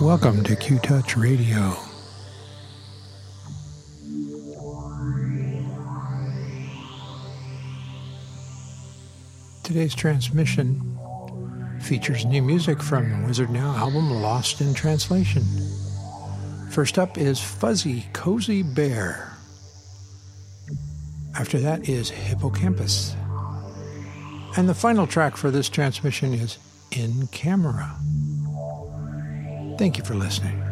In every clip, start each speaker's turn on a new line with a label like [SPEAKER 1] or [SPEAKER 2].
[SPEAKER 1] Welcome to Qtouch Radio. Today's transmission features new music from the Wizardnow album Lost in Translation. First up is Fuzzy Cozy Bear. After that is Hippocampus. And the final track for this transmission is In Camera. Thank you for listening.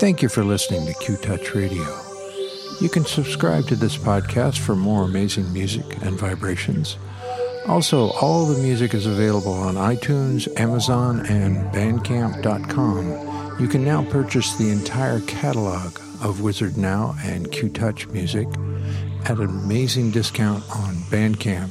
[SPEAKER 1] Thank you for listening to Qtouch Radio. You can subscribe to this podcast for more amazing music and vibrations. Also, all the music is available on iTunes, Amazon, and Bandcamp.com. You can now purchase the entire catalog of Wizardnow and Qtouch music at an amazing discount on Bandcamp